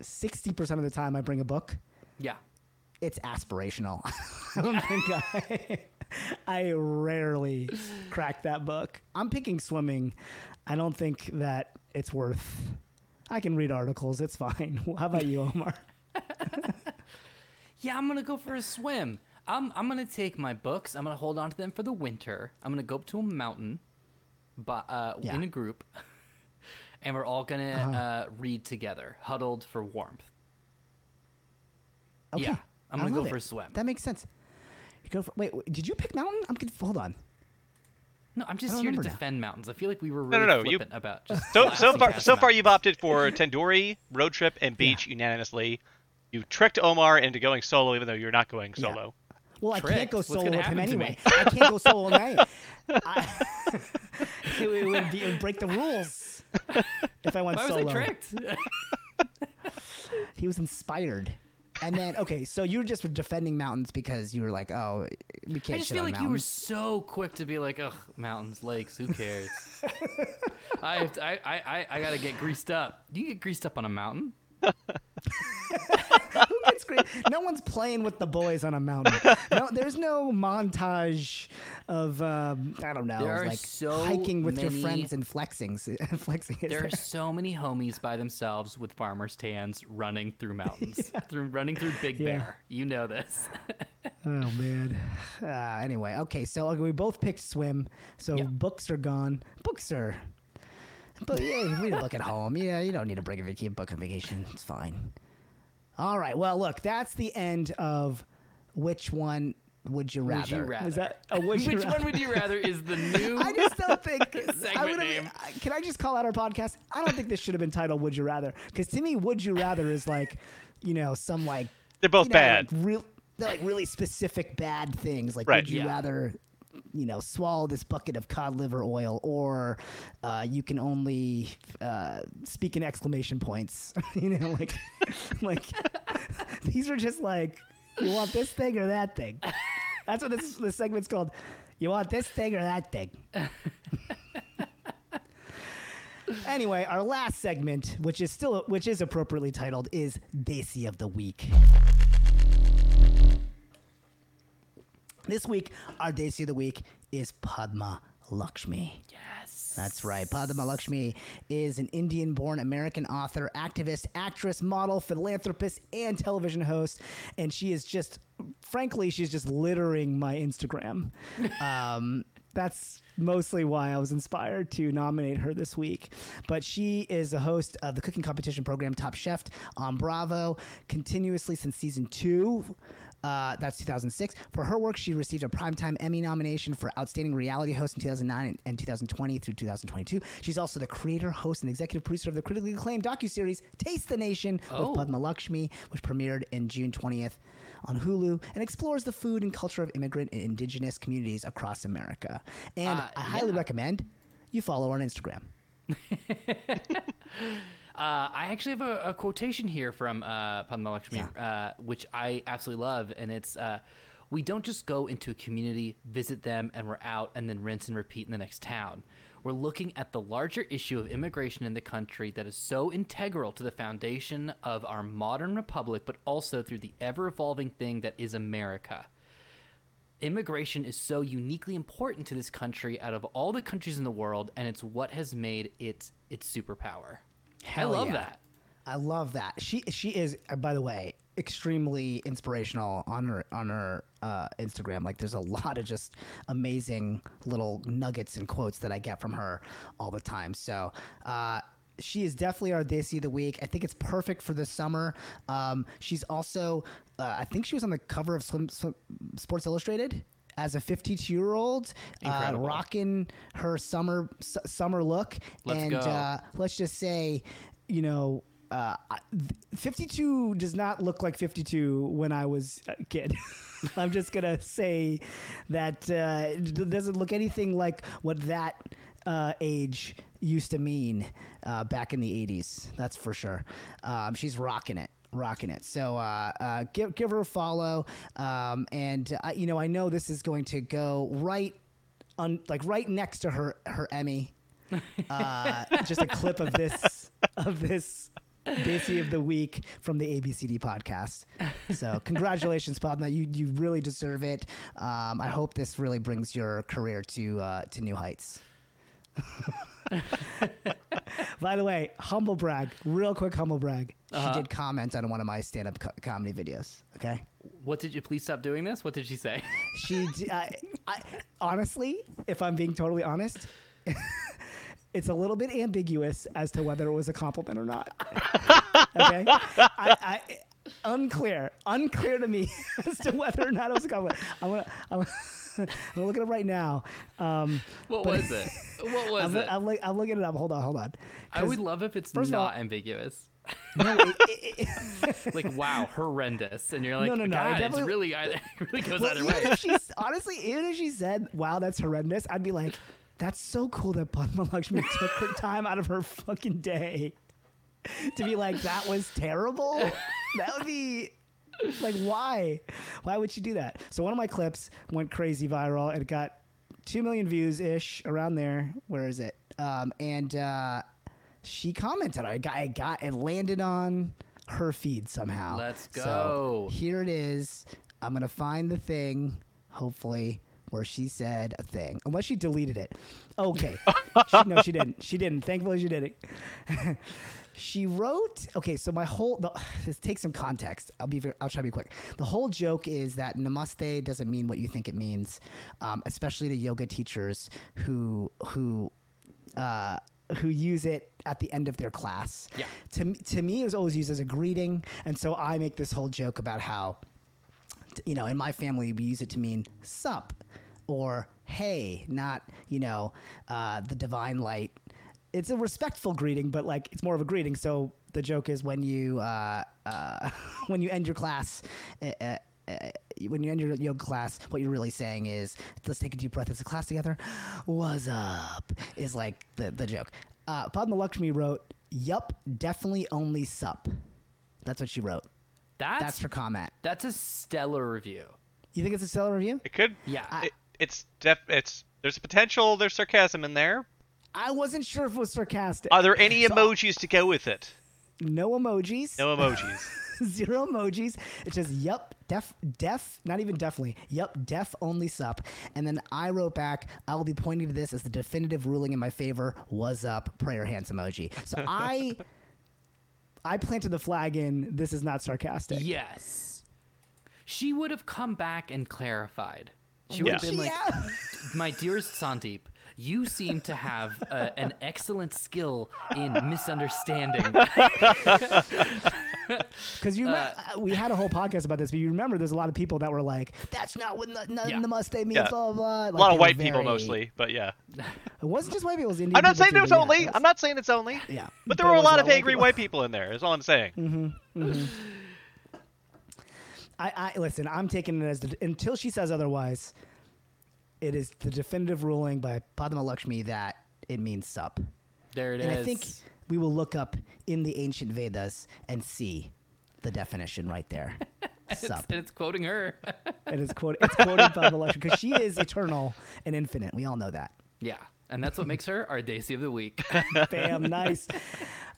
sixty percent of the time I bring a book. yeah. it's aspirational. I I, I rarely crack that book. I'm picking swimming. I don't think that it's worth. I can read articles. It's fine. How about you, Omar? Yeah, I'm gonna go for a swim. I'm I'm gonna take my books. I'm gonna hold on to them for the winter. I'm gonna go up to a mountain, but uh, Yeah. in a group, and we're all gonna Uh-huh. uh, read together, huddled for warmth. Okay. Yeah, I'm gonna go love for a swim. That makes sense. You go for wait. wait, Did you pick mountain? I'm conf- hold on. No, I'm just here to remember now. defend mountains. I feel like we were No, really no, no, you- flippant about just So so far so far you've opted for Tandoori, road trip, and beach unanimously. You tricked Omar into going solo even though you're not going Yeah. solo. Well, I can't go solo with him anyway. I can't go solo anyway. I, it, would- it would be, it would break the rules if I went Why was solo. I tricked? He was inspired. And then, okay, so you were just defending mountains because you were like, oh, we can't I just shit feel on like you were so quick to be like, ugh, mountains, lakes, who cares? I, have to, I, I, I, I gotta get greased up. Do you get greased up on a mountain? Who gets great? No one's playing with the boys on a mountain. No, there's no montage of, um, I don't know, There like so hiking with your friends and flexing. flexing There there. are so many homies by themselves with farmers' tans running through mountains, through running through Big Yeah. Bear. You know this. Oh man. Uh, anyway, okay, so we both picked swim. So Yeah. books are gone. Books are. But yeah, you read a book at home. Yeah, you don't need to bring a vacation book on vacation. It's fine. All right. Well, look, that's the end of which one would you rather? Would you rather? Is that a would you Which rather? one would you rather is the new? I just don't think. I Segment would've- name. Can I just call out our podcast? I don't think this should have been titled "Would You Rather" because to me, "Would You Rather" is like, you know, some like They're both you know, bad. Like real, they're like really specific bad things. Like, Right. would you Yeah. rather, you know, swallow this bucket of cod liver oil, or uh, you can only uh, speak in exclamation points? you know, like, like these are just like, you want this thing or that thing? That's what this this segment's called. You want this thing or that thing? Anyway, our last segment, which is still which is appropriately titled, is Desi of the Week. This week, our Desi of the Week is Padma Lakshmi. yes. That's right. Padma Lakshmi is an Indian born American author, activist, actress, model, philanthropist, and television host. And she is just, frankly, she's just littering my Instagram. um, that's mostly why I was inspired to nominate her this week. But she is a host of the cooking competition program Top Chef on Bravo continuously since season two. Uh, that's 2006. For her work, she received a Primetime Emmy nomination for Outstanding Reality Host in 2009 and 2020 through 2022. She's also the creator, host, and executive producer of the critically acclaimed docuseries Taste the Nation Oh. with Padma Lakshmi, which premiered in June 20th on Hulu and explores the food and culture of immigrant and indigenous communities across America. And Uh, I highly yeah. recommend you follow her on Instagram. Uh, I actually have a, a quotation here from uh, Padma Lakshmi, uh, which I absolutely love, and it's uh, "We don't just go into a community, visit them, and we're out, and then rinse and repeat in the next town. We're looking at the larger issue of immigration in the country that is so integral to the foundation of our modern republic, but also through the ever-evolving thing that is America." Immigration is so uniquely important to this country out of all the countries in the world, and it's what has made it its superpower. Hell I love yeah. that. I love that. She she is uh, by the way extremely inspirational on her on her uh, Instagram. Like there's a lot of just amazing little nuggets and quotes that I get from her all the time. So. Uh, she is definitely our Desi of the week. I think it's perfect for the summer. Um, she's also, uh, I think she was on the cover of Swim, Swim, Sports Illustrated as a 52 year old, uh, rocking her summer s- summer look. Let's and. Uh, let's just say, you know, uh, 52 does not look like 52 when I was a kid. I'm just gonna say that uh, it doesn't look anything like what that uh, age used to mean uh, back in the 80s. That's for sure. Um, she's rocking it. Rocking it. So uh, uh, give give her a follow, um, and uh, you know I know this is going to go right on like right next to her her Emmy. Uh, just a clip of this of this Busy of the week from the ABCD podcast. So congratulations, Padma. You you really deserve it. Um, I hope this really brings your career to uh, to new heights. By the way, humble brag, real quick humble brag. Uh-huh. She did comment on one of my stand up co- comedy videos. Okay. What did you please stop doing this? What did she say? She, I, I, honestly, if I'm being totally honest, it's a little bit ambiguous as to whether it was a compliment or not. okay, I, I, unclear, unclear to me as to whether or not it was a compliment. I'm gonna, I'm, I'm gonna look at it right now. Um, What but- was it? What was I'm, it? I'm, look- I'm looking it up. Hold on, hold on. I would love if it's first of all- not ambiguous. no, it- it- it- Like, wow, horrendous. And you're like, No, no, no, it it's definitely- really, it really goes Well, either even way. if she's honestly, even if she said, "Wow, that's horrendous," I'd be like, "That's so cool that Padma Lakshmi took her time out of her fucking day to be like that was terrible." that would be like, why? Why would she do that? So one of my clips went crazy viral and it got two million views ish around there. Where is it? Um, and uh, she commented. I got, I got, it landed on her feed somehow. Let's So go. here it is. I'm gonna find the thing, hopefully, where she said a thing. Unless she deleted it. Okay. she, no, she didn't. She didn't. Thankfully, she didn't. she wrote. Okay, so my whole. The, this takes some context. I'll be. Very, I'll try to be quick. The whole joke is that namaste doesn't mean what you think it means, um, especially to yoga teachers who who. Uh, who use it at the end of their class. Yeah. To, to me, it was always used as a greeting. And so I make this whole joke about how you know, in my family, we use it to mean sup or hey, not, you know, uh, the divine light. It's a respectful greeting, but like it's more of a greeting. So the joke is when you uh, uh, when you end your class. Uh, uh, uh, when you end your yoga class, what you're really saying is, let's take a deep breath as a class together. What's up? Is like the, the joke. Uh, Padma Lakshmi wrote, Yup, definitely only sup. That's what she wrote. That's That's her comment. that's a stellar review. You think it's a stellar review? It could. Yeah. It, it's def. It's there's potential. There's sarcasm in there. I wasn't sure if it was sarcastic. Are there any So- emojis to go with it? no emojis. No emojis. Zero emojis. It says "Yep, def, def, not even definitely. Yep, def only sup. And then I wrote back, I will be pointing to this as the definitive ruling in my favor. Was up, prayer hands emoji. So I, I planted the flag in. This is not sarcastic. Yes. She would have come back and clarified. She would have Yeah. been like, Yeah. my dearest Sandeep, you seem to have uh, an excellent skill in misunderstanding. Because you, remember, uh, we had a whole podcast about this, but you remember there's a lot of people that were like, "That's not what the, Yeah. namaste means." Yeah. Blah blah. blah. A lot of were white people mostly, but yeah. It wasn't just white people. It was Indian I'm not saying too, it was but yeah, only. it was- I'm not saying it's only. Yeah, But there were a lot of white angry people. white people in there. Is all I'm saying. Mm-hmm. Mm-hmm. I, I listen. I'm taking it as the, until she says otherwise. It is the definitive ruling by Padma Lakshmi that it means sup, There it is. and I think we will look up in the ancient Vedas and see the definition right there. sup. and it's quoting her. It is quoted. It's quoted Padma Lakshmi because she is eternal and infinite. We all know that. yeah. And that's what makes her our Desi of the Week. Bam, nice.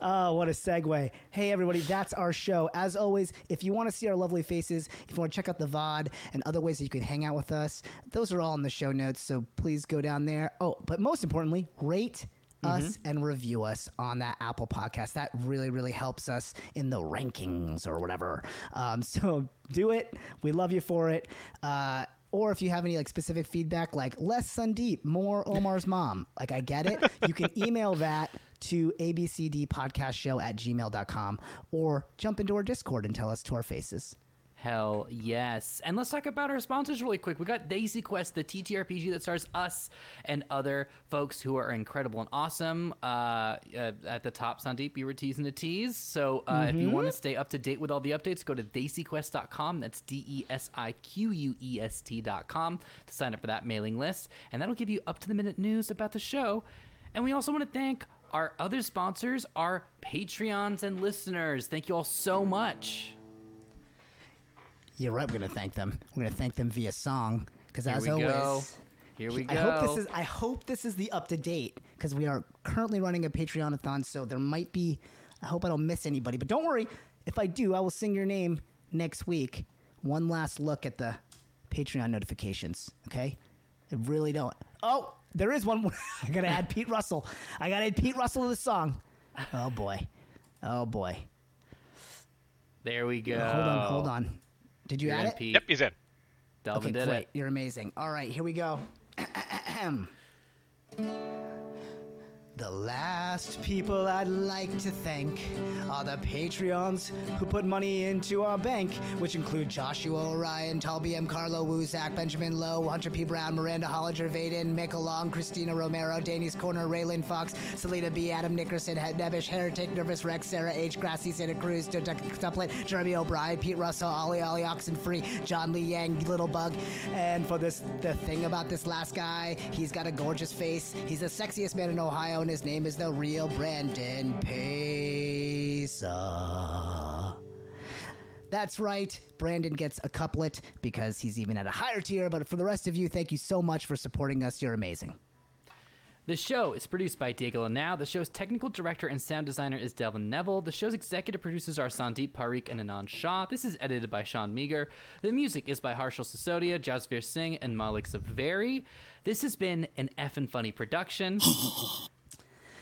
Oh, what a segue. Hey, everybody, that's our show. As always, if you want to see our lovely faces, if you want to check out the VOD and other ways that you can hang out with us, those are all in the show notes. So please go down there. Oh, but most importantly, rate us and review us on that Apple podcast. That really, really helps us in the rankings or whatever. Um, so do it. We love you for it. Uh, or if you have any like specific feedback, like less Sandeep, more Omar's mom, like I get it, you can email that to abcdpodcastshow at gmail.com or jump into our Discord and tell us to our faces. Hell yes. And let's talk about our sponsors really quick. We got Desi Quest, the TTRPG that stars us and other folks who are incredible and awesome. Uh, uh, at the top, Sandeep, you were teasing the tease. So uh, if you want to stay up to date with all the updates, go to desiquest.com. That's D E S I Q U E S T.com to sign up for that mailing list. And that'll give you up to the minute news about the show. And we also want to thank our other sponsors, our Patreons and listeners. Thank you all so much. You're right. We're going to thank them. We're going to thank them via song because as we always. go. Here we go. I hope this is I hope this is the up to date because we are currently running a Patreon-a-thon, so there might be. I hope I don't miss anybody, but don't worry. If I do, I will sing your name next week. One last look at the Patreon notifications. Okay, I really don't. Oh, there is one. more. I gotta add Pete Russell. I gotta add Pete Russell to the song. Oh boy. Oh boy. There we go. Hold on. Hold on. Did you You're add in, it? Pete. Yep, he's in. Delvin okay, did great. it. You're amazing. All right, here we go. The last people I'd like to thank are the Patreons who put money into our bank, which include Joshua Orion, Talby M. Carlo Wuzak, Benjamin Lowe, Hunter P. Brown, Miranda Hollinger, Vaden, Mick Long, Christina Romero, Danny's Corner, Raylan Fox, Selena B., Adam Nickerson, Head Nebish, Heretic, Nervous Rex, Sarah H., Grassy, Santa Cruz, Tuplet, Jeremy O'Brien, Pete Russell, Ollie Ollie Oxenfree, John Lee Yang, Little Bug. And for this, the thing about this last guy, he's got a gorgeous face. He's the sexiest man in Ohio, and his name is the real Brandon Pesa. That's right. Brandon gets a couplet because he's even at a higher tier. But for the rest of you, thank you so much for supporting us. You're amazing. The show is produced by Diego Now. The show's technical director and sound designer is Delvin Neville. The show's executive producers are Sandeep Parikh and Anand Shah. This is edited by Sean Meager. The music is by Harshal Sisodia, Jasvir Singh, and Malik Zaveri. This has been an effing funny production.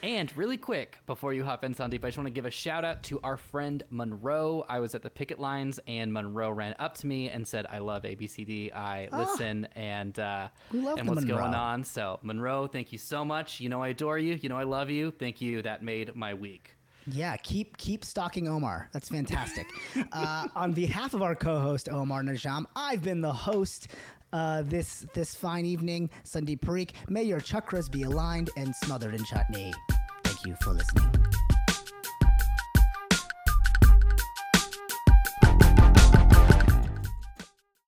And really quick, before you hop in, Sandeep, I just want to give a shout out to our friend Monroe. I was at the picket lines, and Monroe ran up to me and said, "I love ABCD. I listen and uh, We love and what's going on." So, Monroe, thank you so much. You know I adore you. You know I love you. Thank you. That made my week. Yeah, keep keep stalking Omar. That's fantastic. uh, on behalf of our co-host Omar Najam, I've been the host uh, this this fine evening, Sandeep Parikh. May your chakras be aligned and smothered in chutney. Thank you for listening.